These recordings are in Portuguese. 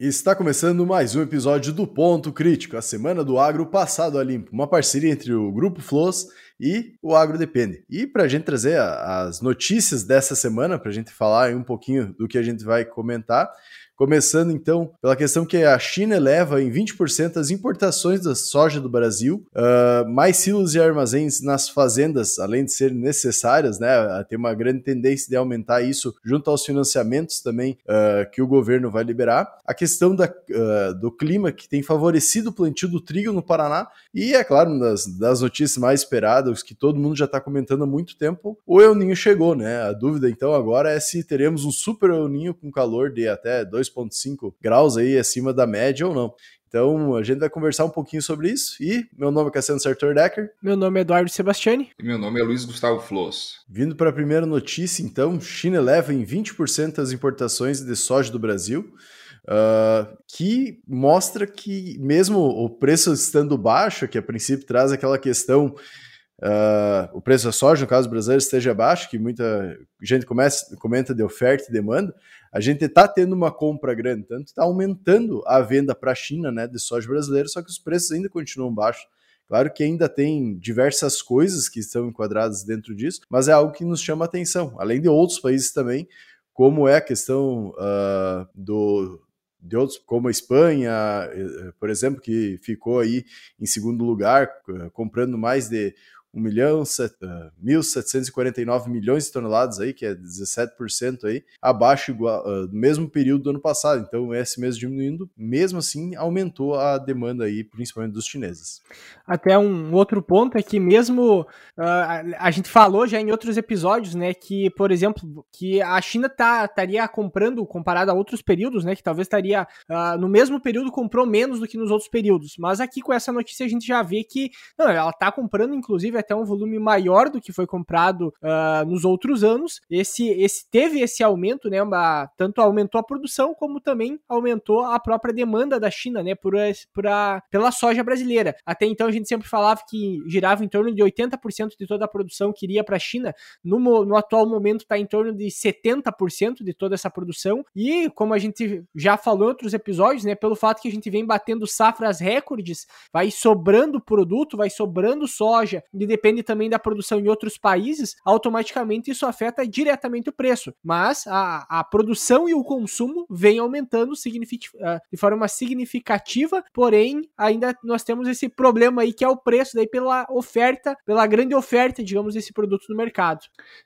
Está começando mais um episódio do Ponto Crítico, a semana do agro passado a limpo, uma parceria entre o Grupo Flows e o Agro Depende. E para a gente trazer as notícias dessa semana, para a gente falar um pouquinho do que a gente vai comentar, Começando então pela questão que a China eleva em 20% as importações da soja do Brasil, uh, mais silos e armazéns nas fazendas, além de serem necessárias, né, tem uma grande tendência de aumentar isso junto aos financiamentos também uh, que o governo vai liberar. A questão da, uh, do clima que tem favorecido o plantio do trigo no Paraná e, é claro, das, das notícias mais esperadas que todo mundo já está comentando há muito tempo, o El Ninho chegou, né? A dúvida então agora é se teremos um super El Ninho com calor de até 2 2,5 graus aí acima da média ou não. Então, a gente vai conversar um pouquinho sobre isso. E meu nome é Cassiano Sartor Decker. Meu nome é Eduardo Sebastiani. E meu nome é Luiz Gustavo Floss. Vindo para a primeira notícia, então, China eleva em 20% as importações de soja do Brasil. Uh, que mostra que, mesmo o preço estando baixo, que a princípio traz aquela questão Uh, o preço da soja, no caso brasileiro, esteja baixo, que muita gente começa, comenta de oferta e demanda, a gente está tendo uma compra grande, tanto está aumentando a venda para a China né, de soja brasileira, só que os preços ainda continuam baixos. Claro que ainda tem diversas coisas que estão enquadradas dentro disso, mas é algo que nos chama atenção, além de outros países também, como é a questão uh, do, de outros, como a Espanha, eh, por exemplo, que ficou aí em segundo lugar, comprando mais de 1 milhão, 1.749 milhões de toneladas aí, que é 17% aí, abaixo uh, do mesmo período do ano passado. Então, esse mês diminuindo, mesmo assim, aumentou a demanda aí, principalmente dos chineses. Até um outro ponto é que mesmo uh, a gente falou já em outros episódios, né, que, por exemplo, que a China tá, estaria comprando, comparado a outros períodos, né, que talvez estaria uh, no mesmo período comprou menos do que nos outros períodos. Mas aqui com essa notícia a gente já vê que, não, ela tá comprando, inclusive, até um volume maior do que foi comprado uh, nos outros anos. Esse, esse teve esse aumento, né? Uma, tanto aumentou a produção como também aumentou a própria demanda da China, né? Por, por a, pela soja brasileira. Até então a gente sempre falava que girava em torno de 80% de toda a produção que iria para a China. No, no atual momento está em torno de 70% de toda essa produção. E como a gente já falou em outros episódios, né? Pelo fato que a gente vem batendo safras recordes, vai sobrando produto, vai sobrando soja e depende também da produção em outros países, automaticamente isso afeta diretamente o preço. Mas a, a produção e o consumo vem aumentando ah, de forma significativa, porém ainda nós temos esse problema aí que é o preço daí pela oferta, pela grande oferta, digamos, desse produto no mercado.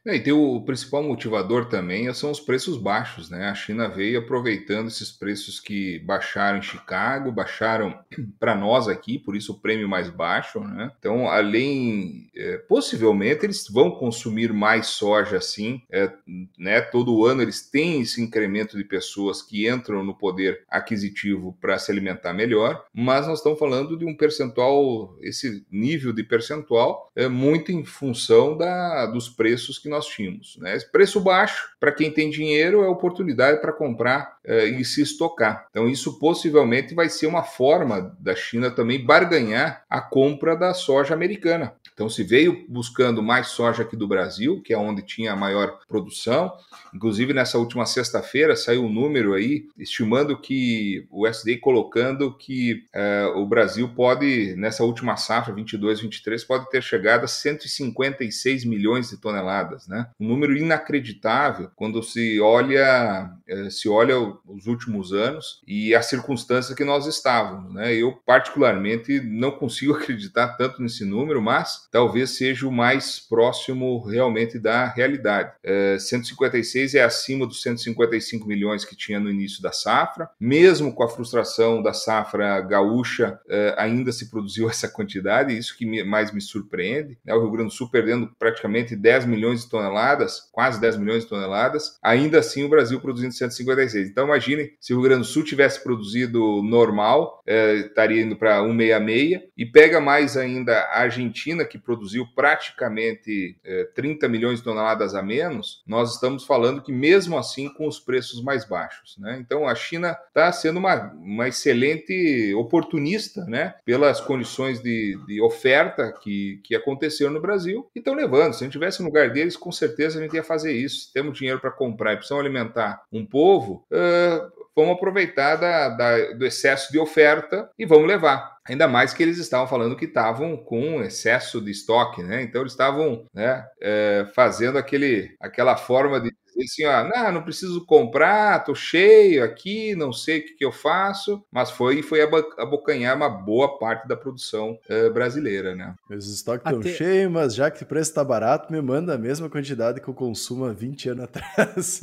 É, e tem o principal motivador também são os preços baixos, né? A China veio aproveitando esses preços que baixaram em Chicago, baixaram para nós aqui, por isso o prêmio mais baixo, né? Então, além é, possivelmente eles vão consumir mais soja sim, é, né? Todo ano eles têm esse incremento de pessoas que entram no poder aquisitivo para se alimentar melhor, mas nós estamos falando de um percentual, esse nível de percentual é muito em função da, dos preços que nós tínhamos, né? Preço baixo para quem tem dinheiro é oportunidade para comprar é, e se estocar. Então isso possivelmente vai ser uma forma da China também barganhar a compra da soja americana. Então se veio buscando mais soja aqui do Brasil, que é onde tinha a maior produção. Inclusive nessa última sexta-feira saiu um número aí estimando que o SDA colocando que uh, o Brasil pode nessa última safra 22/23 pode ter chegado a 156 milhões de toneladas, né? Um número inacreditável quando se olha uh, se olha os últimos anos e a circunstância que nós estávamos, né? Eu particularmente não consigo acreditar tanto nesse número, mas talvez seja o mais próximo realmente da realidade. É, 156 é acima dos 155 milhões que tinha no início da safra. Mesmo com a frustração da safra gaúcha, é, ainda se produziu essa quantidade, isso que mais me surpreende. Né? O Rio Grande do Sul perdendo praticamente 10 milhões de toneladas, quase 10 milhões de toneladas, ainda assim o Brasil produzindo 156. Então imagine se o Rio Grande do Sul tivesse produzido normal, é, estaria indo para 166 e pega mais ainda a Argentina, que que produziu praticamente é, 30 milhões de toneladas a menos, nós estamos falando que mesmo assim com os preços mais baixos. Né? Então a China está sendo uma, uma excelente oportunista né? pelas condições de, de oferta que, que aconteceram no Brasil e estão levando. Se a gente tivesse no lugar deles, com certeza a gente ia fazer isso. Temos dinheiro para comprar e precisamos alimentar um povo. Uh, vamos aproveitar da, da, do excesso de oferta e vamos levar. Ainda mais que eles estavam falando que estavam com excesso de estoque, né? Então eles estavam né, é, fazendo aquele, aquela forma de dizer assim, ó, não, não preciso comprar, tô cheio aqui, não sei o que, que eu faço, mas foi foi abocanhar uma boa parte da produção é, brasileira, né? Os estoques estão Até... cheios, mas já que o preço está barato, me manda a mesma quantidade que eu consumo há 20 anos atrás.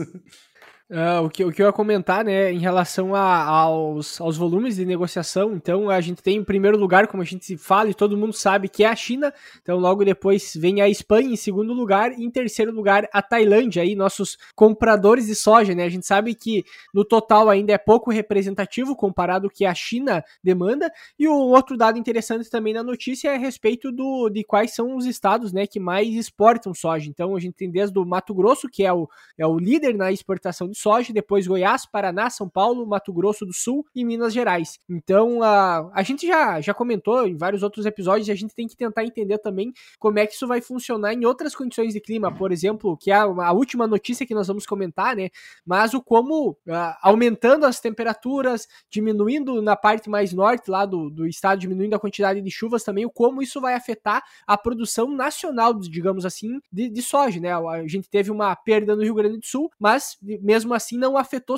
Uh, o, que, o que eu ia comentar, né, em relação a, aos, aos volumes de negociação, então a gente tem em primeiro lugar, como a gente fala e todo mundo sabe, que é a China, então logo depois vem a Espanha em segundo lugar, e em terceiro lugar a Tailândia, aí nossos compradores de soja, né, a gente sabe que no total ainda é pouco representativo comparado ao que a China demanda, e o outro dado interessante também na notícia é a respeito do, de quais são os estados, né, que mais exportam soja, então a gente tem desde o Mato Grosso, que é o, é o líder na exportação de soja, depois Goiás, Paraná, São Paulo, Mato Grosso do Sul e Minas Gerais. Então, a, a gente já, já comentou em vários outros episódios e a gente tem que tentar entender também como é que isso vai funcionar em outras condições de clima, por exemplo, que é a, a última notícia que nós vamos comentar, né? Mas o como aumentando as temperaturas, diminuindo na parte mais norte lá do, do estado, diminuindo a quantidade de chuvas também, o como isso vai afetar a produção nacional, digamos assim, de, de soja, né? A gente teve uma perda no Rio Grande do Sul, mas mesmo mesmo assim não afetou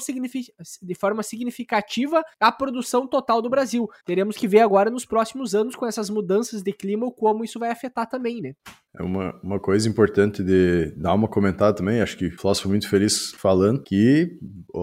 de forma significativa a produção total do Brasil. Teremos que ver agora nos próximos anos, com essas mudanças de clima, como isso vai afetar também, né? É uma, uma coisa importante de dar uma comentada também, acho que o Floss foi muito feliz falando que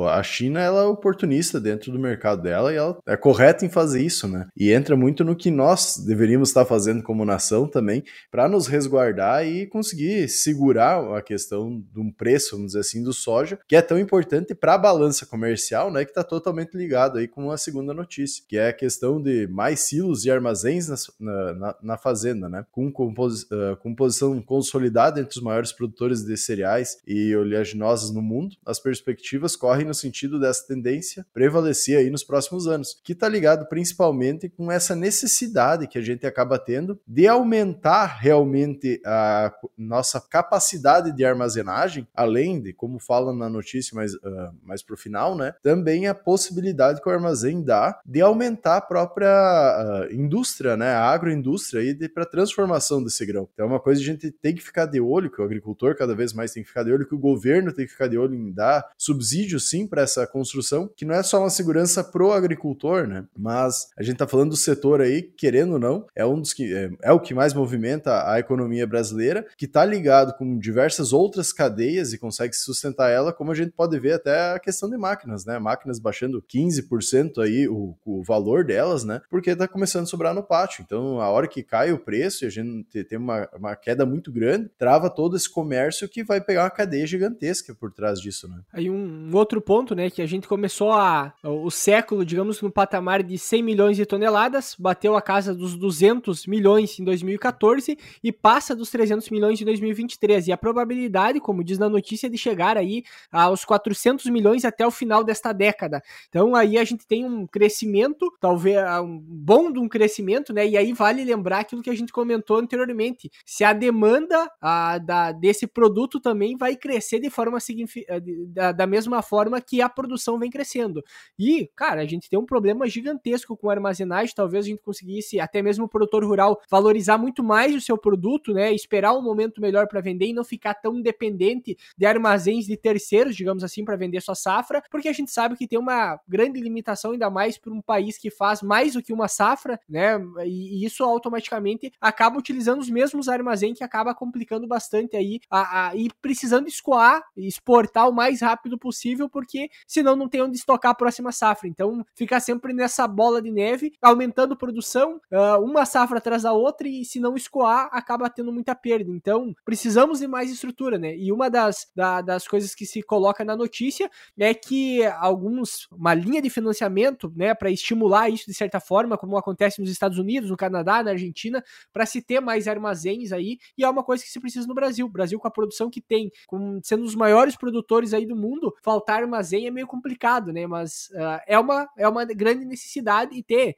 a China ela é oportunista dentro do mercado dela e ela é correta em fazer isso, né? E entra muito no que nós deveríamos estar fazendo como nação também para nos resguardar e conseguir segurar a questão de um preço, vamos dizer assim, do soja, que é tão importante para a balança comercial, né? Que está totalmente ligado aí com a segunda notícia, que é a questão de mais silos e armazéns na, na, na fazenda, né? Com, compos, uh, com posição consolidada entre os maiores produtores de cereais e oleaginosas no mundo, as perspectivas correm no sentido dessa tendência prevalecer aí nos próximos anos, que está ligado principalmente com essa necessidade que a gente acaba tendo de aumentar realmente a nossa capacidade de armazenagem, além de, como fala na notícia mais, uh, mais para o final, né, também a possibilidade que o armazém dá de aumentar a própria uh, indústria, né, a agroindústria aí para transformação desse grão. Então é uma coisa coisa a gente tem que ficar de olho, que o agricultor cada vez mais tem que ficar de olho, que o governo tem que ficar de olho em dar subsídio sim para essa construção, que não é só uma segurança pro agricultor, né? Mas a gente tá falando do setor aí, querendo ou não, é um dos que é, é o que mais movimenta a economia brasileira, que tá ligado com diversas outras cadeias e consegue sustentar ela, como a gente pode ver até a questão de máquinas, né? Máquinas baixando 15% aí o, o valor delas, né? Porque tá começando a sobrar no pátio. Então, a hora que cai o preço e a gente tem uma, uma queda muito grande, trava todo esse comércio que vai pegar uma cadeia gigantesca por trás disso, né? Aí um outro ponto, né, que a gente começou a, o século, digamos, no patamar de 100 milhões de toneladas, bateu a casa dos 200 milhões em 2014 e passa dos 300 milhões em 2023. E a probabilidade, como diz na notícia, de chegar aí aos 400 milhões até o final desta década. Então aí a gente tem um crescimento, talvez um bom de um crescimento, né? E aí vale lembrar aquilo que a gente comentou anteriormente. Se a demanda a, da, desse produto também vai crescer de forma eh, da, da mesma forma que a produção vem crescendo. E, cara, a gente tem um problema gigantesco com armazenagem, talvez a gente conseguisse, até mesmo o produtor rural, valorizar muito mais o seu produto, né? Esperar um momento melhor para vender e não ficar tão dependente de armazéns de terceiros, digamos assim, para vender sua safra, porque a gente sabe que tem uma grande limitação, ainda mais para um país que faz mais do que uma safra, né? E, e isso automaticamente acaba utilizando os mesmos armazéns que acaba complicando bastante aí a, a, e precisando escoar exportar o mais rápido possível, porque senão não tem onde estocar a próxima safra. Então fica sempre nessa bola de neve, aumentando produção, uh, uma safra atrás da outra, e se não escoar, acaba tendo muita perda. Então precisamos de mais estrutura, né? E uma das, da, das coisas que se coloca na notícia é que alguns, uma linha de financiamento, né, para estimular isso de certa forma, como acontece nos Estados Unidos, no Canadá, na Argentina, para se ter mais armazéns aí, e é uma coisa que se precisa no Brasil. O Brasil, com a produção que tem, com, sendo os maiores produtores aí do mundo, faltar armazém é meio complicado, né? Mas uh, é, uma, é uma grande necessidade e ter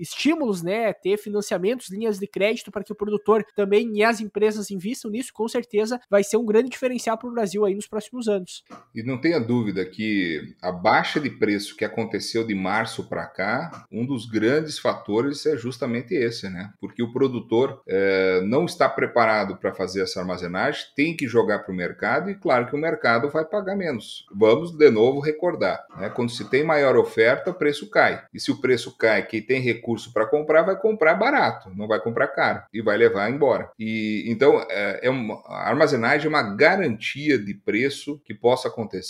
estímulos, né? Ter financiamentos, linhas de crédito para que o produtor também e as empresas invistam nisso, com certeza vai ser um grande diferencial para o Brasil aí nos próximos anos. E não tenha dúvida que a baixa de preço que aconteceu de março para cá, um dos grandes fatores é justamente esse, né? Porque o produtor é, não está preparado para fazer essa armazenagem, tem que jogar para o mercado e, claro, que o mercado vai pagar menos. Vamos de novo recordar, né? Quando se tem maior oferta, o preço cai. E se o preço cai, quem tem recurso para comprar vai comprar barato, não vai comprar caro e vai levar embora. E então é, é uma, a armazenagem é uma garantia de preço que possa acontecer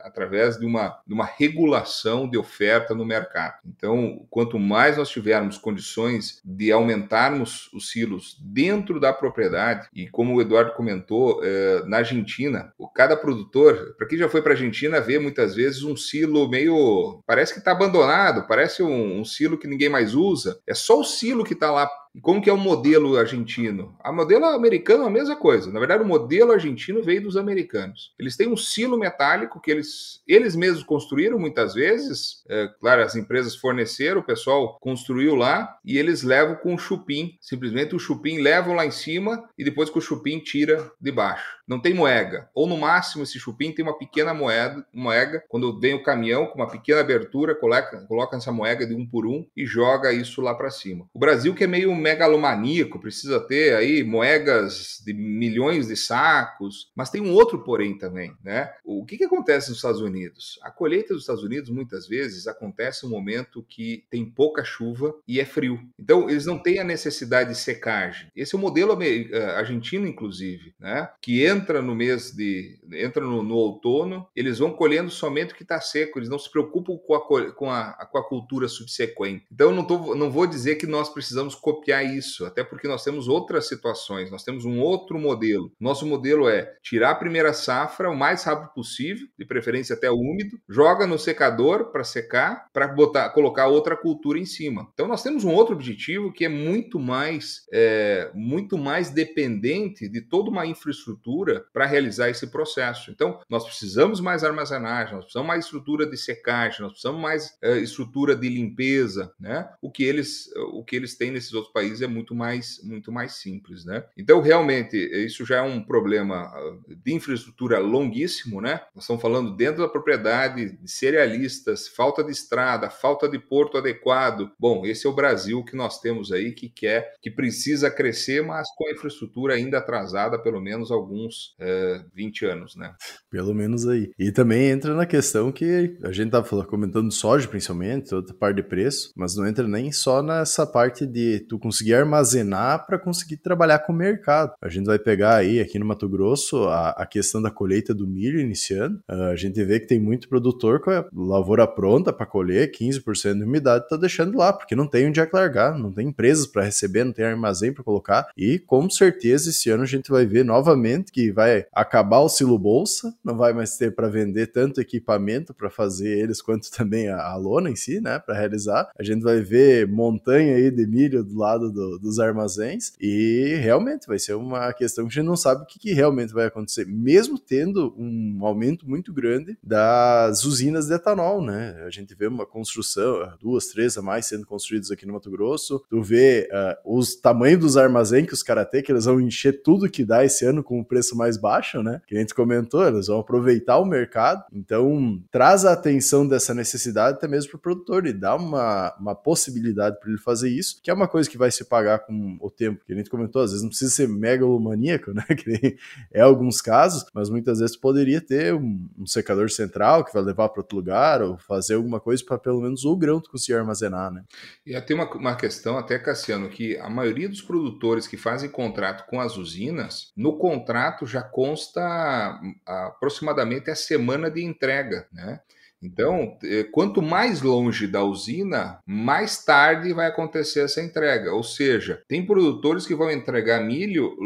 através de uma, de uma regulação de oferta no mercado. Então, quanto mais nós tivermos condições de aumentarmos os silos dentro da propriedade, e como o Eduardo comentou, é, na Argentina, cada produtor, para quem já foi para a Argentina, vê muitas vezes um silo meio. parece que está abandonado, parece um, um silo que ninguém mais usa. É só o silo que está lá e como que é o modelo argentino? A modelo americano é a mesma coisa. Na verdade, o modelo argentino veio dos americanos. Eles têm um silo metálico que eles, eles mesmos construíram muitas vezes. É, claro, as empresas forneceram, o pessoal construiu lá e eles levam com o chupim. Simplesmente o chupim levam lá em cima e depois com o chupim tira de baixo. Não tem moega. Ou no máximo esse chupim tem uma pequena moeda, moega. Quando vem o caminhão com uma pequena abertura, coloca, coloca essa moega de um por um e joga isso lá para cima. O Brasil que é meio megalomaníaco, precisa ter aí moedas de milhões de sacos, mas tem um outro porém também, né? O que, que acontece nos Estados Unidos? A colheita dos Estados Unidos muitas vezes acontece no momento que tem pouca chuva e é frio. Então eles não têm a necessidade de secagem. Esse é o modelo eh, argentino, inclusive, né? Que entra no mês de entra no, no outono, eles vão colhendo somente o que está seco. Eles não se preocupam com a, com a, com a cultura subsequente. Então não, tô, não vou dizer que nós precisamos copiar isso, até porque nós temos outras situações, nós temos um outro modelo. Nosso modelo é tirar a primeira safra o mais rápido possível, de preferência até úmido, joga no secador para secar, para botar, colocar outra cultura em cima. Então nós temos um outro objetivo que é muito mais, é, muito mais dependente de toda uma infraestrutura para realizar esse processo. Então nós precisamos mais armazenagem, nós precisamos mais estrutura de secagem, nós precisamos mais é, estrutura de limpeza, né? O que eles, o que eles têm nesses outros países país é muito mais, muito mais simples, né? Então, realmente, isso já é um problema ah, de infraestrutura longuíssimo, né? Nós estamos falando dentro da propriedade, de cerealistas, falta de estrada, falta de porto adequado. Bom, esse é o Brasil que nós temos aí que quer, que precisa crescer, mas com a infraestrutura ainda atrasada, pelo menos alguns é, 20 anos, né? Pelo menos aí. E também entra na questão que a gente estava comentando soja, principalmente, outra parte de preço, mas não entra nem só nessa parte de tu conseguir armazenar para conseguir trabalhar com o mercado. A gente vai pegar aí aqui no Mato Grosso a, a questão da colheita do milho iniciando. Uh, a gente vê que tem muito produtor com a lavoura pronta para colher, 15% de umidade está deixando lá, porque não tem onde é largar, não tem empresas para receber, não tem armazém para colocar. E com certeza esse ano a gente vai ver novamente que vai acabar o silo bolsa, não vai mais ter para vender tanto equipamento para fazer eles quanto também a, a lona em si, né, para realizar. A gente vai ver montanha aí de milho do lado do, dos armazéns e realmente vai ser uma questão que a gente não sabe o que, que realmente vai acontecer, mesmo tendo um aumento muito grande das usinas de etanol, né? A gente vê uma construção, duas, três a mais sendo construídas aqui no Mato Grosso, tu vê uh, os tamanhos dos armazéns que os caras têm, que eles vão encher tudo que dá esse ano com o preço preço mais baixo, né? Que a gente comentou, eles vão aproveitar o mercado. Então, traz a atenção dessa necessidade até mesmo para o produtor e dá uma, uma possibilidade para ele fazer isso, que é uma coisa que vai se pagar com o tempo. Que a gente comentou, às vezes não precisa ser megalomaníaco, né? Que é alguns casos, mas muitas vezes poderia ter um, um secador central que vai levar para outro lugar ou fazer alguma coisa para pelo menos o grão tu conseguir armazenar, né? E tem uma, uma questão até, Cassiano, que a maioria dos produtores que fazem contrato com as usinas, no contrato já consta aproximadamente a semana de entrega, né? Então, eh, quanto mais longe da usina, mais tarde vai acontecer essa entrega. Ou seja, tem produtores que vão entregar milho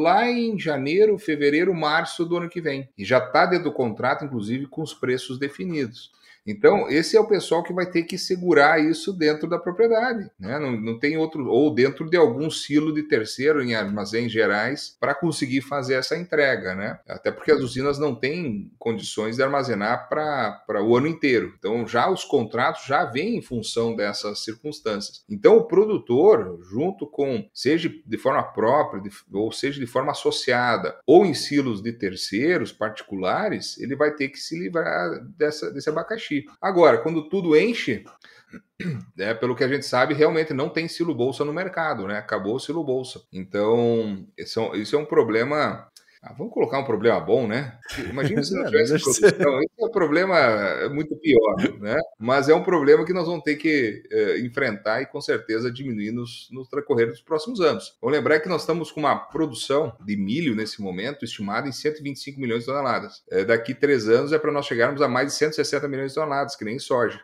lá em janeiro, fevereiro, março do ano que vem. E já está dentro do contrato, inclusive, com os preços definidos. Então, esse é o pessoal que vai ter que segurar isso dentro da propriedade, né? Não, não tem outro, ou dentro de algum silo de terceiro em armazéns gerais para conseguir fazer essa entrega, né? Até porque as usinas não têm condições de armazenar para o ano inteiro. Então, já os contratos já vêm em função dessas circunstâncias. Então, o produtor, junto com, seja de forma própria, de, ou seja de forma associada, ou em silos de terceiros particulares, ele vai ter que se livrar dessa, desse abacaxi. Agora, quando tudo enche, é, pelo que a gente sabe, realmente não tem silo bolsa no mercado, né? Acabou o silo bolsa. Então, isso é isso é um problema ah, vamos colocar um problema bom, né? Imagina se não tivesse produção. Esse é um problema muito pior, né? Mas é um problema que nós vamos ter que é, enfrentar e com certeza diminuir nos, no decorrer dos próximos anos. Vamos lembrar que nós estamos com uma produção de milho nesse momento estimada em 125 milhões de toneladas. É, daqui três anos é para nós chegarmos a mais de 160 milhões de toneladas, que nem soja.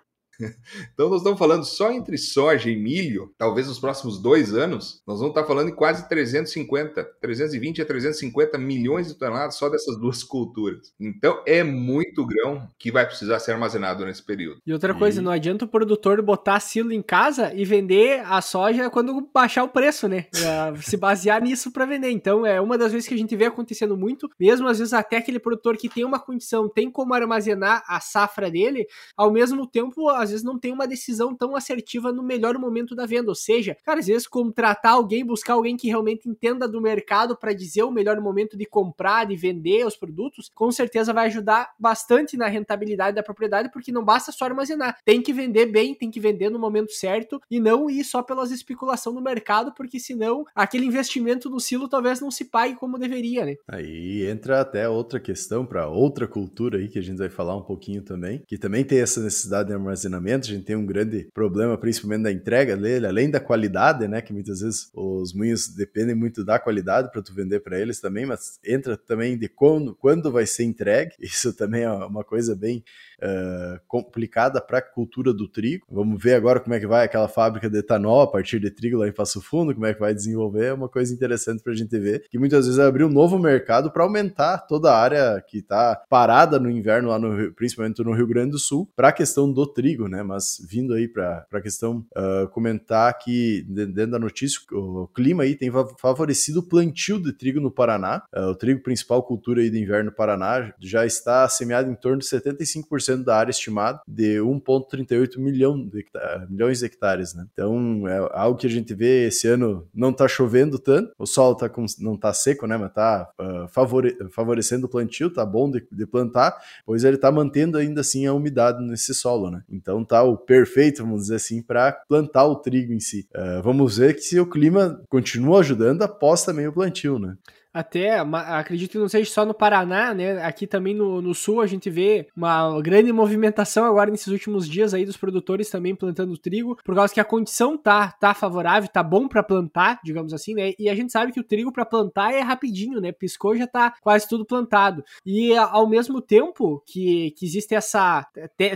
Então, nós estamos falando só entre soja e milho, talvez nos próximos dois anos, nós vamos estar falando em quase 350, 320 a 350 milhões de toneladas só dessas duas culturas. Então, é muito grão que vai precisar ser armazenado nesse período. E outra coisa, e... não adianta o produtor botar silo em casa e vender a soja quando baixar o preço, né? É, se basear nisso para vender. Então, é uma das vezes que a gente vê acontecendo muito, mesmo às vezes até aquele produtor que tem uma condição, tem como armazenar a safra dele, ao mesmo tempo, às vezes não tem uma decisão tão assertiva no melhor momento da venda. Ou seja, cara, às vezes contratar alguém, buscar alguém que realmente entenda do mercado para dizer o melhor momento de comprar, de vender os produtos, com certeza vai ajudar bastante na rentabilidade da propriedade, porque não basta só armazenar. Tem que vender bem, tem que vender no momento certo e não ir só pelas especulação no mercado, porque senão aquele investimento no silo talvez não se pague como deveria, né? Aí entra até outra questão para outra cultura aí que a gente vai falar um pouquinho também, que também tem essa necessidade de armazenar a gente tem um grande problema, principalmente da entrega dele, além da qualidade, né? Que muitas vezes os moinhos dependem muito da qualidade para tu vender para eles também, mas entra também de quando, quando vai ser entregue. Isso também é uma coisa bem uh, complicada para a cultura do trigo. Vamos ver agora como é que vai aquela fábrica de etanol a partir de trigo lá em Passo Fundo, como é que vai desenvolver. É uma coisa interessante para a gente ver, que muitas vezes abrir um novo mercado para aumentar toda a área que está parada no inverno lá no principalmente no Rio Grande do Sul, para a questão do trigo, né? Mas vindo aí para a questão uh, comentar que dentro da notícia o clima aí tem favorecido o plantio de trigo no Paraná. Uh, o trigo principal cultura aí do inverno no Paraná já está semeado em torno de 75% da área estimada de 1,38 milhão de milhões de hectares. Né? Então, é algo que a gente vê esse ano não está chovendo tanto, o solo tá com, não está seco, né, mas está uh, favore, favorecendo o plantio, tá bom de, de plantar, pois ele está mantendo ainda assim a umidade nesse solo. Né? Então, tá o perfeito, vamos dizer assim, para plantar o trigo em si. Uh, vamos ver que se o clima continua ajudando após também o plantio. Né? Até, acredito que não seja só no Paraná, né? Aqui também no, no sul a gente vê uma grande movimentação agora nesses últimos dias aí dos produtores também plantando trigo, por causa que a condição tá, tá favorável, tá bom para plantar, digamos assim, né? E a gente sabe que o trigo para plantar é rapidinho, né? Piscou já tá quase tudo plantado. E ao mesmo tempo que, que existe essa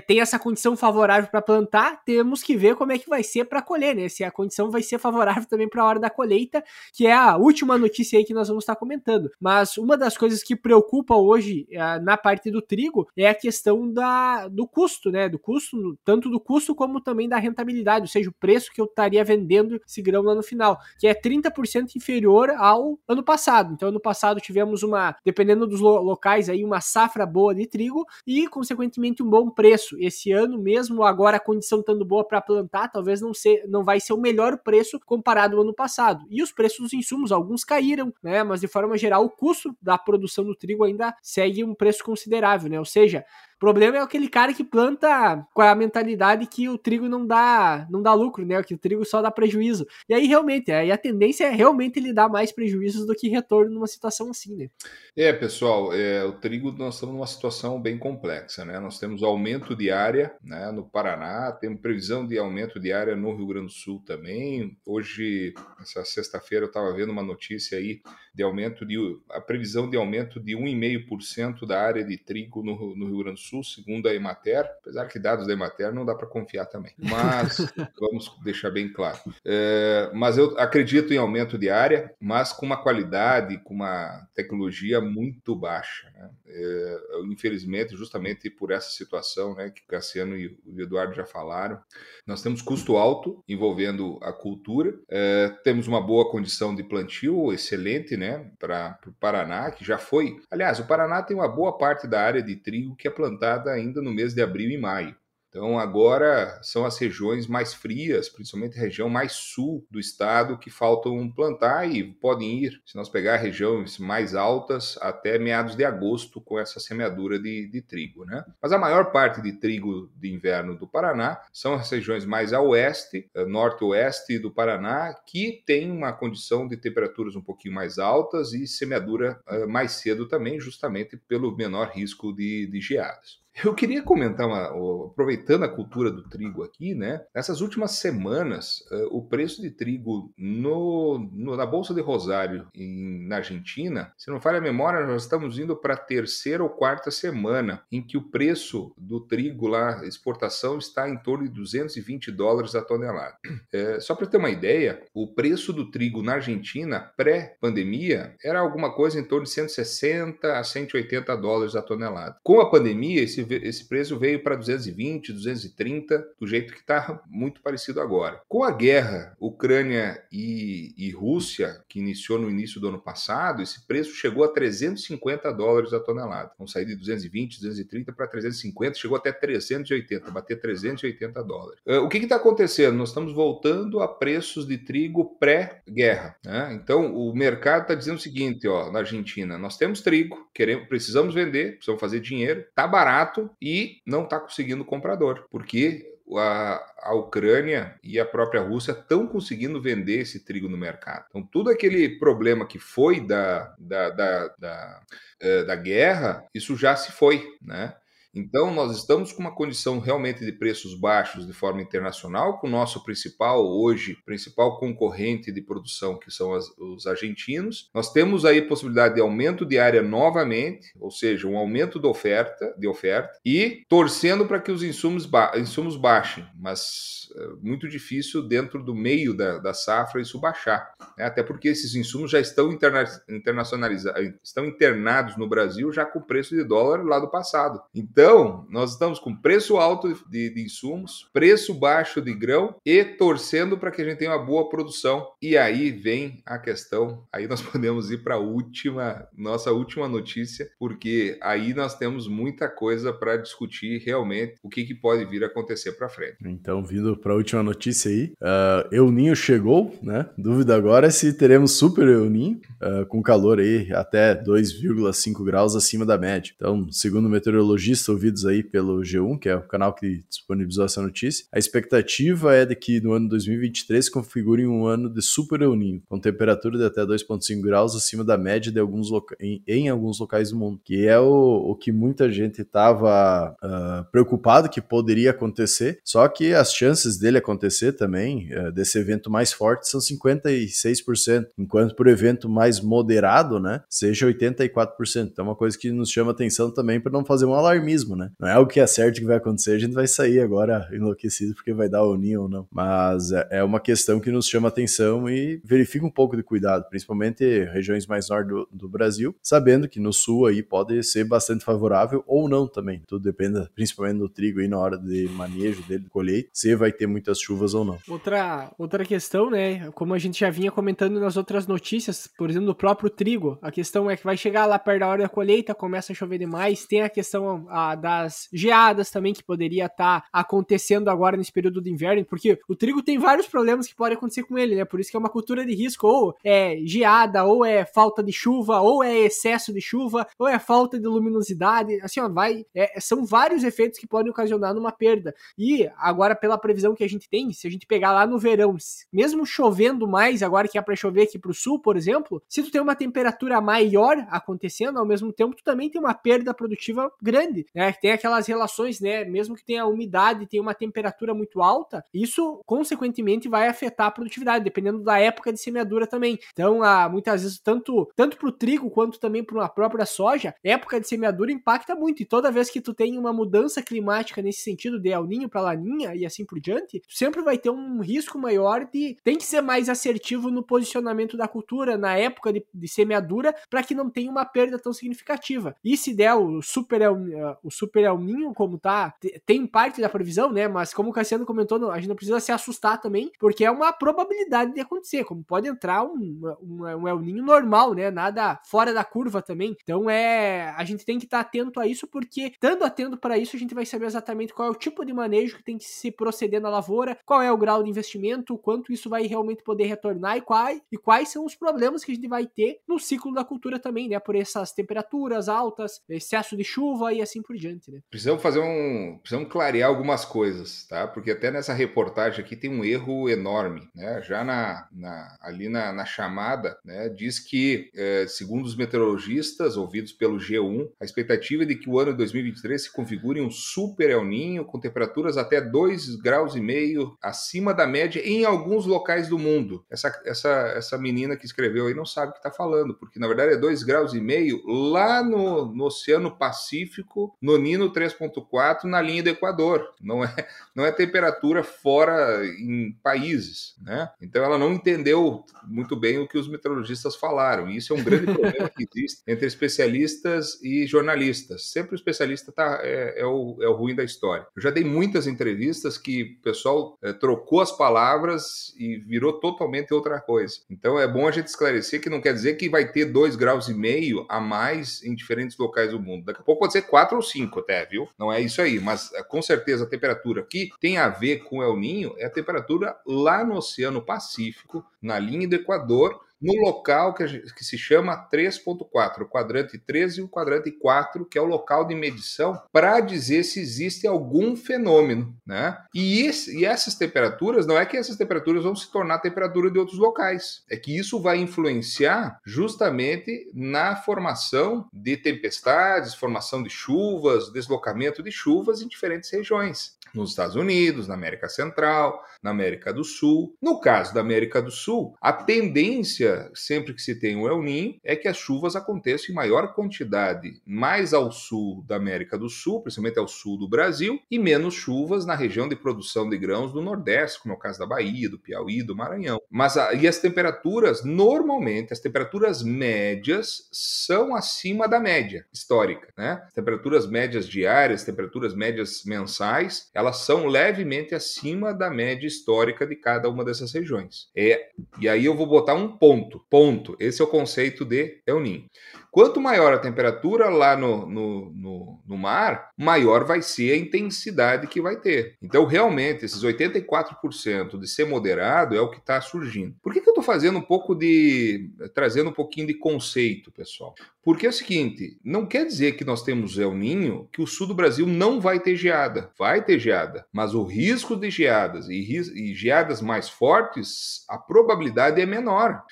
tem essa condição favorável para plantar, temos que ver como é que vai ser para colher, né? Se a condição vai ser favorável também para a hora da colheita, que é a última notícia aí que nós vamos estar comentando. Mas uma das coisas que preocupa hoje uh, na parte do trigo é a questão da, do custo, né? Do custo, tanto do custo como também da rentabilidade, ou seja, o preço que eu estaria vendendo esse grão lá no final, que é 30% inferior ao ano passado. Então, ano passado tivemos uma, dependendo dos lo locais aí, uma safra boa de trigo e, consequentemente, um bom preço. Esse ano, mesmo agora a condição estando boa para plantar, talvez não, ser, não vai ser o melhor preço comparado ao ano passado. E os preços dos insumos, alguns caíram, né? Mas de forma geral, o custo da produção do trigo ainda segue um preço considerável, né? Ou seja, o problema é aquele cara que planta com a mentalidade que o trigo não dá, não dá lucro, né? Que o trigo só dá prejuízo. E aí realmente, aí a tendência é realmente ele dar mais prejuízos do que retorno numa situação assim, né? É, pessoal, é, o trigo nós estamos numa situação bem complexa, né? Nós temos aumento de área, né, no Paraná, temos previsão de aumento de área no Rio Grande do Sul também. Hoje, essa sexta-feira eu estava vendo uma notícia aí de aumento de a previsão de aumento de 1,5% da área de trigo no, no Rio Grande do Sul Sul, segundo a Emater, apesar que dados da Emater não dá para confiar também. Mas vamos deixar bem claro. É, mas eu acredito em aumento de área, mas com uma qualidade, com uma tecnologia muito baixa. Né? É, infelizmente, justamente por essa situação, né, que o Cassiano e o Eduardo já falaram, nós temos custo alto envolvendo a cultura, é, temos uma boa condição de plantio, excelente, né, para o Paraná, que já foi. Aliás, o Paraná tem uma boa parte da área de trigo que é plantada plantada ainda no mês de abril e maio. Então, agora são as regiões mais frias, principalmente a região mais sul do estado, que faltam plantar e podem ir, se nós pegar regiões mais altas, até meados de agosto com essa semeadura de, de trigo. Né? Mas a maior parte de trigo de inverno do Paraná são as regiões mais a oeste, eh, norte-oeste do Paraná, que tem uma condição de temperaturas um pouquinho mais altas e semeadura uh, mais cedo também, justamente pelo menor risco de, de geadas. Eu queria comentar, uma, aproveitando a cultura do trigo aqui, né? Nessas últimas semanas, uh, o preço de trigo no, no, na Bolsa de Rosário, em, na Argentina, se não falha a memória, nós estamos indo para a terceira ou quarta semana em que o preço do trigo lá, exportação, está em torno de 220 dólares a tonelada. É, só para ter uma ideia, o preço do trigo na Argentina, pré-pandemia, era alguma coisa em torno de 160 a 180 dólares a tonelada. Com a pandemia, esse esse preço veio para 220, 230, do jeito que está muito parecido agora. Com a guerra Ucrânia e, e, Rússia, que iniciou no início do ano passado, esse preço chegou a 350 dólares a tonelada. Vamos sair de 220, 230 para 350, chegou até 380, bater 380 dólares. Uh, o que está acontecendo? Nós estamos voltando a preços de trigo pré-guerra. Né? Então, o mercado está dizendo o seguinte, ó, na Argentina, nós temos trigo, queremos, precisamos vender, precisamos fazer dinheiro, tá barato, barato e não está conseguindo comprador, porque a, a, Ucrânia e a própria Rússia estão conseguindo vender esse trigo no mercado. Então, tudo aquele problema que foi da, da, da, da, eh, da guerra, isso já se foi, né? Então, nós estamos com uma condição realmente de preços baixos de forma internacional, com o nosso principal, hoje, principal concorrente de produção, que são as, os argentinos. Nós temos aí possibilidade de aumento de área novamente, ou seja, um aumento de oferta, de oferta e torcendo para que os insumos, ba insumos baixem, mas é muito difícil dentro do meio da, da safra isso baixar, né? até porque esses insumos já estão interna internacionalizados, estão internados no Brasil já com preço de dólar lá do passado. Então, então, nós estamos com preço alto de, de insumos, preço baixo de grão e torcendo para que a gente tenha uma boa produção. E aí vem a questão, aí nós podemos ir para a última, nossa última notícia, porque aí nós temos muita coisa para discutir realmente o que, que pode vir a acontecer para frente. Então, vindo para a última notícia aí, uh, El Ninho chegou, né? Dúvida agora é se teremos super El Ninho, uh, com calor aí até 2,5 graus acima da média. Então, segundo o meteorologista, ouvidos aí pelo G1, que é o canal que disponibilizou essa notícia. A expectativa é de que no ano 2023 se configure um ano de super El Ninho, com temperatura de até 2,5 graus acima da média de alguns em, em, alguns locais do mundo, que é o, o que muita gente estava uh, ah, preocupado que poderia acontecer, só que as chances dele acontecer também, uh, desse evento mais forte, são 56%, enquanto por evento mais moderado, né, seja 84%. Então, é uma coisa que nos chama atenção também para não fazer um alarmismo né? Não é o que é certo que vai acontecer, a gente vai sair agora enlouquecido porque vai dar o ninho ou não. Mas é, é uma questão que nos chama atenção e verifica um pouco de cuidado, principalmente regiões mais norte do, do Brasil, sabendo que no sul aí pode ser bastante favorável ou não também. Tudo depende, principalmente do trigo aí na hora de manejo dele, colheita, se vai ter muitas chuvas ou não. Outra, outra questão, né? Como a gente já vinha comentando nas outras notícias, por exemplo, do próprio trigo, a questão é que vai chegar lá perto da hora da colheita, começa a chover demais, tem a questão, a da, das geadas também que poderia estar tá acontecendo agora nesse período do inverno, porque o trigo tem vários problemas que podem acontecer com ele, né? Por isso que é uma cultura de risco, ou é geada, ou é falta de chuva, ou é excesso de chuva, ou é falta de luminosidade, assim, ó, vai, é, são vários efeitos que podem ocasionar numa perda. E agora, pela previsão que a gente tem, se a gente pegar lá no verão, mesmo chovendo mais, agora que é para chover aqui para o sul, por exemplo, se tu tem uma temperatura maior acontecendo, ao mesmo tempo, tu também tem uma perda produtiva grande, né? Tem aquelas relações, né? Mesmo que tenha umidade, tem uma temperatura muito alta, isso consequentemente vai afetar a produtividade, dependendo da época de semeadura também. Então, há, muitas vezes, tanto, tanto para o trigo quanto também para a própria soja, época de semeadura impacta muito. E toda vez que tu tem uma mudança climática nesse sentido de El Ninho para Laninha e assim por diante, sempre vai ter um risco maior de tem que ser mais assertivo no posicionamento da cultura na época de, de semeadura para que não tenha uma perda tão significativa. E se der o super El, o super El Ninho como tá, tem parte da previsão, né? Mas como o Cassiano comentou, a gente não precisa se assustar também, porque é uma probabilidade de acontecer, como pode entrar um, um, um El Ninho normal, né? Nada fora da curva também. Então é, a gente tem que estar tá atento a isso, porque estando atento para isso, a gente vai saber exatamente qual é o tipo de manejo que tem que se proceder na lavoura, qual é o grau de investimento, quanto isso vai realmente poder retornar e quais, e quais são os problemas que a gente vai ter no ciclo da cultura também, né? Por essas temperaturas altas, excesso de chuva e assim por diante, né? Precisamos fazer um. Precisamos clarear algumas coisas, tá? Porque até nessa reportagem aqui tem um erro enorme, né? Já na, na ali na, na, chamada, né? Diz que, é, segundo os meteorologistas ouvidos pelo G1, a expectativa é de que o ano de 2023 se configure um super El Ninho com temperaturas até 2 graus e meio acima da média em alguns locais do mundo. Essa, essa, essa menina que escreveu aí não sabe o que está falando, porque na verdade é 2 graus e meio lá no, no Oceano Pacífico, no Nino 3.4, na linha do Equador. Não é, não é temperatura fora em países, né? Então ela não entendeu muito bem o que os meteorologistas falaram. E isso é um grande problema que existe entre especialistas e jornalistas. Sempre o especialista tá, é, é, o, é o ruim da história. Eu já dei muitas entrevistas que o pessoal é, trocou as palavras e virou totalmente outra coisa. Então é bom a gente esclarecer que não quer dizer que vai ter dois graus e meio a mais em diferentes locais do mundo. Daqui a pouco pode ser quatro ou cinco até, viu? Não é isso aí, mas é, com certeza a temperatura que tem a ver com El Ninho é a temperatura lá no Oceano Pacífico, na linha do Equador, no local que, gente, que se chama 3.4, o quadrante 13 e o quadrante 4, que é o local de medição para dizer se existe algum fenômeno, né? E, esse, e essas temperaturas, não é que essas temperaturas vão se tornar temperatura de outros locais, é que isso vai influenciar justamente na formação de tempestades, formação de chuvas, deslocamento de chuvas em diferentes regiões, nos Estados Unidos, na América Central, na América do Sul. No caso da América do Sul, a tendência tendência, sempre que se tem o El Ninho, é que as chuvas aconteçam em maior quantidade mais ao sul da América do Sul, principalmente ao sul do Brasil, e menos chuvas na região de produção de grãos do Nordeste, como é o caso da Bahia, do Piauí, do Maranhão. Mas e as temperaturas, normalmente, as temperaturas médias são acima da média histórica, né? As temperaturas médias diárias, temperaturas médias mensais, elas são levemente acima da média histórica de cada uma dessas regiões. É, e aí eu vou botar um ponto Ponto. Ponto. Esse é o conceito de El Ninho. Quanto maior a temperatura lá no, no, no, no, mar, maior vai ser a intensidade que vai ter. Então, realmente, esses 84% de ser moderado é o que está surgindo. Por que, que eu estou fazendo um pouco de. trazendo um pouquinho de conceito, pessoal? Porque é o seguinte: não quer dizer que nós temos El Ninho que o sul do Brasil não vai ter geada. Vai ter geada. Mas o risco de geadas e, e geadas mais fortes, a probabilidade é menor.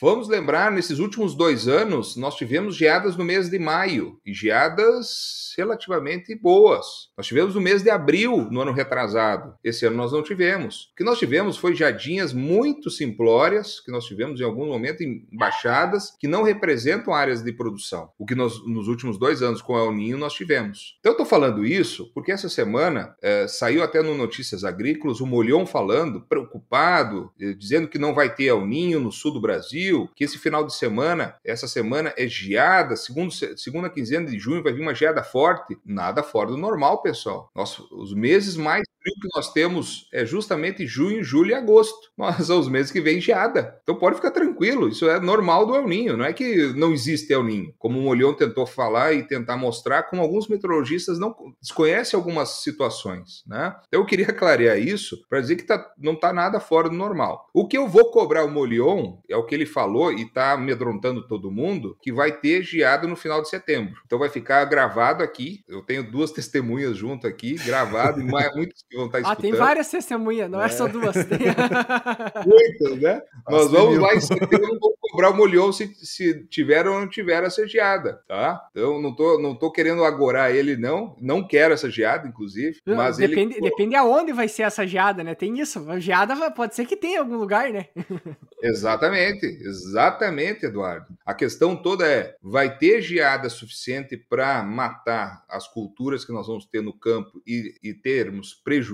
Vamos lembrar, nesses últimos dois anos, nós tivemos geadas no mês de maio e geadas relativamente boas. Nós tivemos no mês de abril, no ano retrasado. Esse ano nós não tivemos. O que nós tivemos foi jadinhas muito simplórias, que nós tivemos em algum momento em baixadas, que não representam áreas de produção. O que nós, nos últimos dois anos com El Ninho nós tivemos. Então eu estou falando isso porque essa semana é, saiu até no Notícias Agrícolas o Molhon falando, preocupado, eh, dizendo que não vai ter El Ninho no sul do Brasil, que esse final de semana, essa semana é geada, segundo, segunda quinzena de junho vai vir uma geada forte, nada fora do normal, pessoal. Nossa, os meses mais frio que nós temos é justamente junho, julho e agosto. Mas são os meses que vem geada. Então pode ficar tranquilo, isso é normal do El Ninho, não é que não existe El Ninho. Como o Molhão tentou falar e tentar mostrar, como alguns meteorologistas não desconhecem algumas situações, né? Então eu queria clarear isso para dizer que tá, não está nada fora do normal. O que eu vou cobrar o Molion é o que ele falou e está amedrontando todo mundo, que vai ter geada no final de setembro. Então vai ficar gravado aqui. Eu tenho duas testemunhas junto aqui, gravado, e mais, muitos que vão estar tá escutando. Ah, tem várias testemunhas, não é, é só duas. Muitas, né? Nós vamos lá em setembro, vou cobrar o Molion se, se tiver ou não tiver essa geada, tá? Então não tô, não tô querendo agorar ele, não. Não quero essa geada, inclusive. Mas depende, ele... depende aonde vai ser essa geada, né? Tem isso. A geada pode ser que tenha em algum lugar, né? exatamente, exatamente, Eduardo. A questão toda é: vai ter geada suficiente para matar as culturas que nós vamos ter no campo e, e, termos prejuízo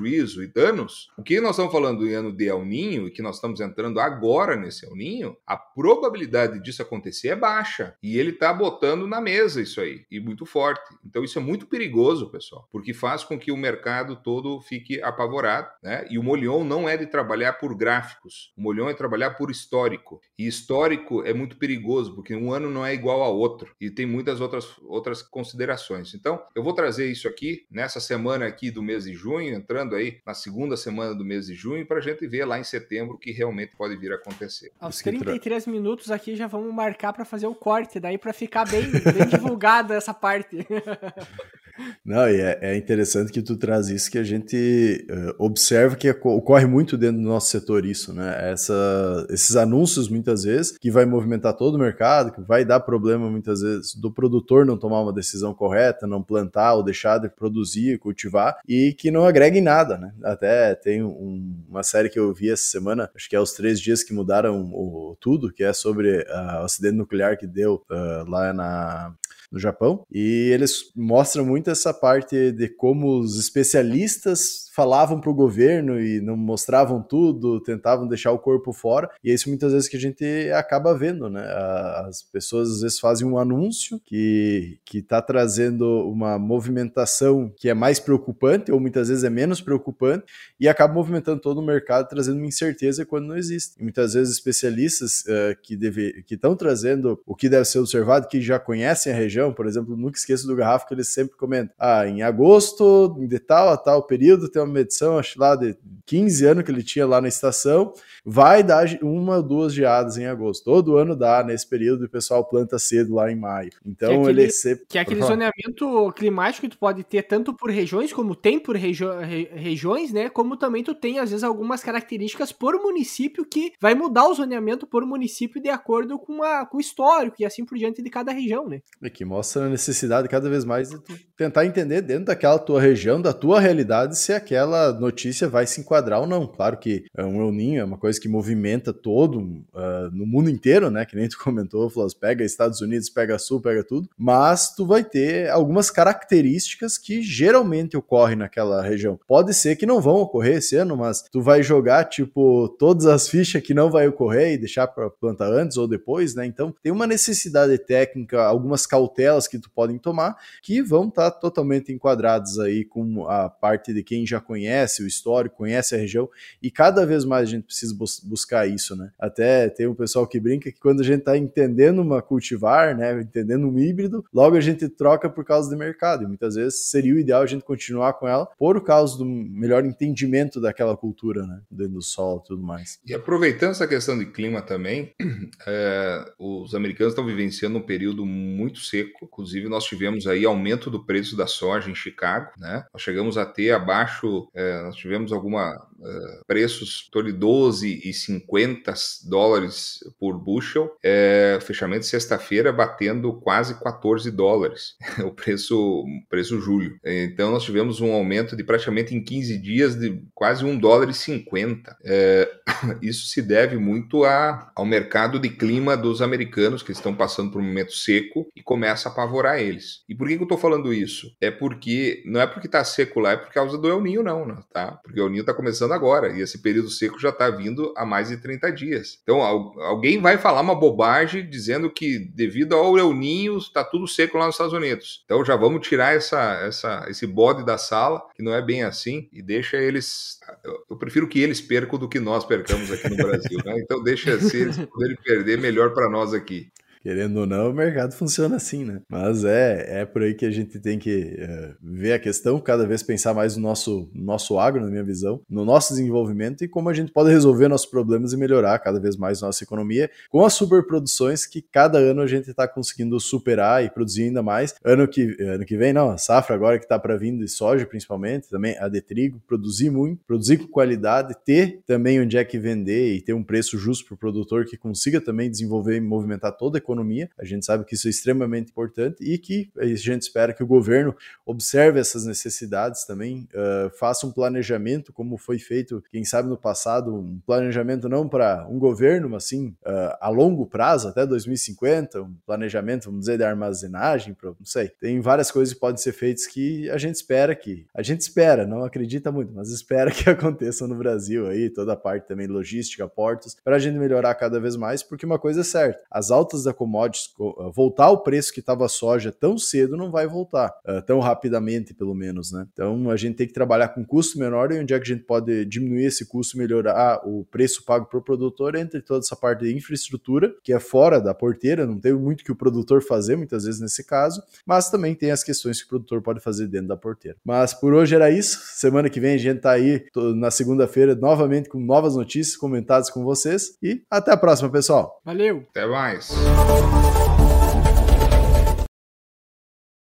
e danos? O que nós estamos falando em ano de El Ninho e que nós estamos entrando agora nesse El Ninho, a probabilidade disso acontecer é baixa. E ele está botando na mesa isso aí, e muito forte. Então isso é muito perigoso, pessoal, porque faz com que o mercado todo fique apavorado, né? E o Molion não é de trabalhar por gráficos. O Molion é trabalhar por histórico. E histórico é muito perigoso, porque um ano não é igual ao outro. E tem muitas outras, outras considerações. Então, eu vou trazer isso aqui nessa semana aqui do mês de junho, entrando aí na segunda semana do mês de junho, para a gente ver lá em setembro o que realmente pode vir a acontecer. Aos 33 minutos aqui já vamos marcar para fazer o corte, daí para ficar bem, bem divulgada essa parte. Não, e é, é, interessante que tu traz isso, que a gente uh, observa que ocorre muito dentro do nosso setor isso, né? Essa, esses anúncios, muitas vezes, que vai movimentar todo o mercado, que vai dar problema, muitas vezes, do produtor não tomar uma decisão correta, não plantar ou deixar de produzir, cultivar, e que não agrega em nada, né? Até tem um, uma série que eu vi essa semana, acho que é os três dias que mudaram o, tudo, que é sobre uh, o acidente nuclear que deu uh, lá na no Japão, e eles mostram muito essa parte de como os especialistas falavam para o governo e não mostravam tudo, tentavam deixar o corpo fora, e é isso muitas vezes que a gente acaba vendo, né? As pessoas às vezes fazem um anúncio que está trazendo uma movimentação que é mais preocupante, ou muitas vezes é menos preocupante, e acaba movimentando todo o mercado, trazendo uma incerteza quando não existe. E muitas vezes especialistas uh, que estão trazendo o que deve ser observado, que já conhecem a região, por exemplo, nunca esqueço do Garrafa que eles sempre comentam, ah, em agosto, de tal a tal período, tem uma medição, acho lá de 15 anos que ele tinha lá na estação, vai dar uma ou duas geadas em agosto. Todo ano dá nesse período e o pessoal planta cedo lá em maio. Então que é aquele, ele sempre... Que é aquele zoneamento climático que tu pode ter tanto por regiões, como tem por regi regiões, né? Como também tu tem, às vezes, algumas características por município que vai mudar o zoneamento por município de acordo com, a, com o histórico e assim por diante de cada região, né? E que mostra a necessidade cada vez mais de tentar entender dentro daquela tua região, da tua realidade, se aquela notícia vai se enquadrar ou não. Claro que é um El Ninho é uma coisa que movimenta todo uh, no mundo inteiro, né? Que nem tu comentou, Flas, pega Estados Unidos, pega Sul, pega tudo, mas tu vai ter algumas características que geralmente ocorrem naquela região. Pode ser que não vão ocorrer esse ano, mas tu vai jogar tipo todas as fichas que não vai ocorrer e deixar para plantar antes ou depois, né? Então tem uma necessidade técnica, algumas cautelas que tu podem tomar que vão estar tá totalmente enquadrados aí com a parte de quem já conhece o histórico, conhece a região e cada vez mais a gente precisa bus buscar isso, né? Até tem um pessoal que brinca que quando a gente está entendendo uma cultivar, né, entendendo um híbrido, logo a gente troca por causa do mercado. E muitas vezes seria o ideal a gente continuar com ela por causa do melhor entendimento daquela cultura, né, dentro do solo e tudo mais. E aproveitando essa questão de clima também, é, os americanos estão vivenciando um período muito seco. Inclusive nós tivemos aí aumento do preço da soja em Chicago, né? Nós chegamos a ter abaixo, é, nós tivemos alguma uh, preços torno de 12 e 50 dólares por bushel, é, fechamento de sexta-feira batendo quase 14 dólares, o preço, preço julho. Então nós tivemos um aumento de praticamente em 15 dias de quase 1 dólar e 50. É, isso se deve muito a, ao mercado de clima dos americanos que estão passando por um momento seco e começa a apavorar eles. E por que, que eu estou falando isso? É porque não é porque está seco lá, é por causa do El Ninho Não, né, tá? Porque o Ninho está começando agora e esse período seco já está vindo há mais de 30 dias. Então alguém vai falar uma bobagem dizendo que devido ao El Ninho está tudo seco lá nos Estados Unidos. Então já vamos tirar essa, essa, esse bode da sala, que não é bem assim, e deixa eles. Eu prefiro que eles percam do que nós percamos aqui no Brasil, né? Então deixa se eles poderem perder, melhor para nós aqui. Querendo ou não, o mercado funciona assim, né? Mas é, é por aí que a gente tem que é, ver a questão, cada vez pensar mais no nosso, nosso agro, na minha visão, no nosso desenvolvimento e como a gente pode resolver nossos problemas e melhorar cada vez mais nossa economia com as superproduções que cada ano a gente está conseguindo superar e produzir ainda mais. Ano que, ano que vem, não, a safra agora que está para vir de soja, principalmente, também a de trigo, produzir muito, produzir com qualidade, ter também onde é que vender e ter um preço justo para o produtor que consiga também desenvolver e movimentar toda a economia economia. A gente sabe que isso é extremamente importante e que a gente espera que o governo observe essas necessidades também, uh, faça um planejamento, como foi feito, quem sabe no passado, um planejamento não para um governo, mas sim uh, a longo prazo, até 2050, um planejamento, vamos dizer, de armazenagem, pra, não sei. Tem várias coisas que podem ser feitas que a gente espera que, a gente espera, não acredita muito, mas espera que aconteçam no Brasil aí, toda a parte também logística, portos, para a gente melhorar cada vez mais, porque uma coisa é certa, as altas da commodities, uh, voltar ao preço que estava a soja tão cedo não vai voltar, uh, tão rapidamente pelo menos, né? Então a gente tem que trabalhar com custo menor e onde é que a gente pode diminuir esse custo, melhorar o preço pago para o produtor entre toda essa parte de infraestrutura, que é fora da porteira, não tem muito que o produtor fazer muitas vezes nesse caso, mas também tem as questões que o produtor pode fazer dentro da porteira. Mas por hoje era isso, semana que vem a gente tá aí na segunda-feira novamente com novas notícias comentadas com vocês e até a próxima, pessoal. Valeu! Até mais! Thank you.